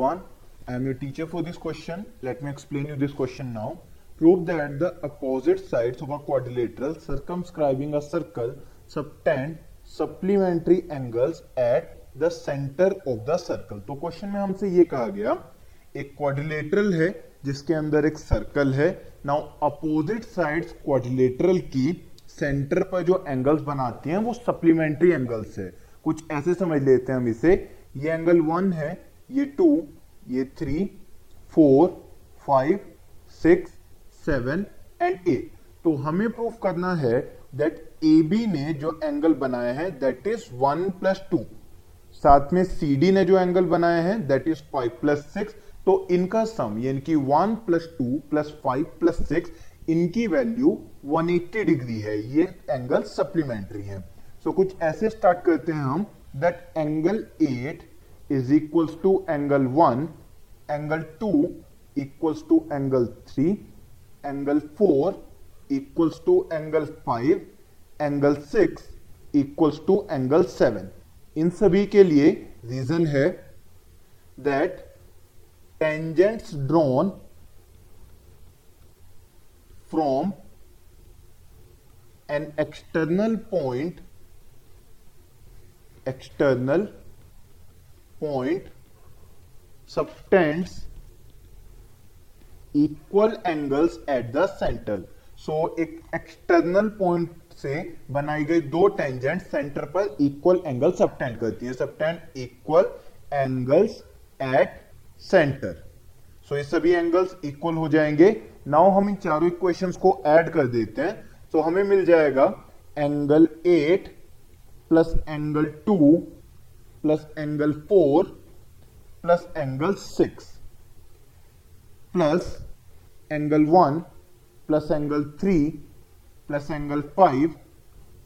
everyone. I am your teacher for this question. Let me explain you this question now. Prove that the opposite sides of a quadrilateral circumscribing a circle subtend supplementary angles at the center of the circle. तो question में हमसे ये कहा गया एक quadrilateral है जिसके अंदर एक सर्कल है नाउ अपोजिट साइड्स क्वाड्रिलेटरल की सेंटर पर जो एंगल्स बनाती हैं वो सप्लीमेंट्री एंगल्स है कुछ ऐसे समझ लेते हैं हम इसे ये एंगल वन है ये टू ये three four five six seven and eight तो हमें प्रूफ करना है दैट ए बी ने जो एंगल बनाया है that is one plus two साथ में सी डी ने जो एंगल बनाया है that is five plus six तो इनका सम यानी one plus two plus five plus six इनकी वैल्यू 180 डिग्री है। ये एंगल सप्लीमेंट्री है। सो so, कुछ ऐसे स्टार्ट करते हैं हम that angle 8 is equals to angle 1 angle 2 equals to angle 3 angle 4 equals to angle 5 angle 6 equals to angle 7 इन सभी के लिए रीजन है that tangents drawn from an external point, external point subtends equal angles at the center. So so, एक external point से बनाई गई दो टेंजेंट सेंटर पर इक्वल एंगल सबटेंड करती है। Subtend equal angles at centre so ये सभी एंगल्स इक्वल हो जाएँगे। नाउ हम इन चारों इक्वेशंस को ऐड कर देते हैं। तो हमें मिल जाएगा angle eight plus angle 2 plus angle four plus angle six plus angle one plus angle three plus angle five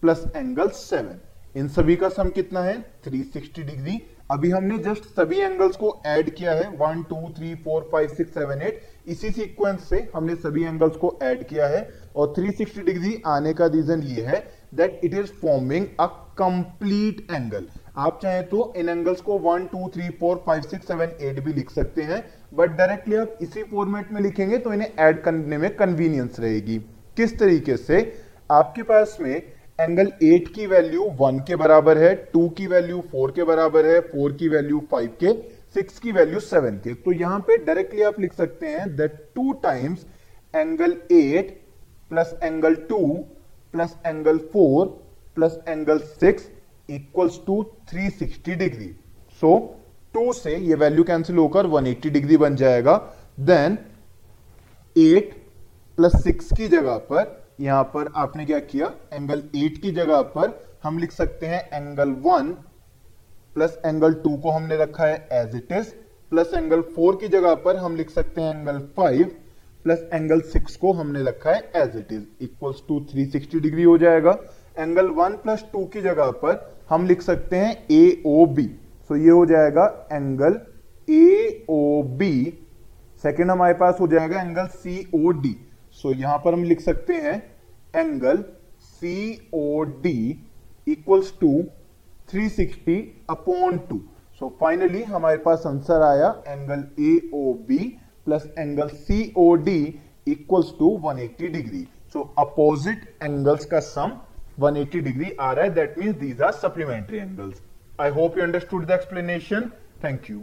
plus angle seven इन सभी का सम कितना है? 360 डिग्री अभी हमने जस्ट सभी एंगल्स को ऐड किया है. One two three four five six seven eight इसी सीक्वेंस से हमने सभी एंगल्स को ऐड किया है और 360 डिग्री आने का रीजन ये है that it is forming a complete angle आप चाहे तो इन एंगल्स को one two three four five six seven eight भी लिख सकते हैं बट डायरेक्टली आप इसी फॉर्मेट में लिखेंगे तो इन्हें ऐड करने में कन्वीनियंस रहेगी। किस तरीके से? आपके पास में एंगल एट की वैल्यू वन के बराबर है टू की वैल्यू फोर के बराबर है फोर की वैल्यू फाइव के सिक्स की वैल्यू सेवन के। तो यहाँ पे डायरेक्टली आप लिख सकते हैं that two times angle eight plus angle 2 plus angle four plus angle six equals to 360 degree so two से ये वैल्यू कैंसिल होकर 180 डिग्री बन जाएगा. देन 8 प्लस 6 की जगह पर, यहाँ पर आपने क्या किया? एंगल एट की जगह पर हम लिख सकते हैं angle one plus angle two को हमने रखा है as it is plus angle four की जगह पर हम लिख सकते हैं एंगल 5 प्लस एंगल सिक्स को हमने रखा है as it is equals to 360 degree हो जाएगा। एंगल वन प्लस टू की जगह पर हम लिख सकते हैं ए ओ बी सो ये हो जाएगा angle A O B second हमारे पास हो जाएगा एंगल सी ओ डी सो यहाँ पर हम लिख सकते हैं angle C O D equals to 360 upon two so finally हमारे पास आंसर आया angle A O B plus angle C O D equals to 180 degree so opposite angles का सम 180 डिग्री आ रहा है. That means these are supplementary angles I hope you understood the explanation thank you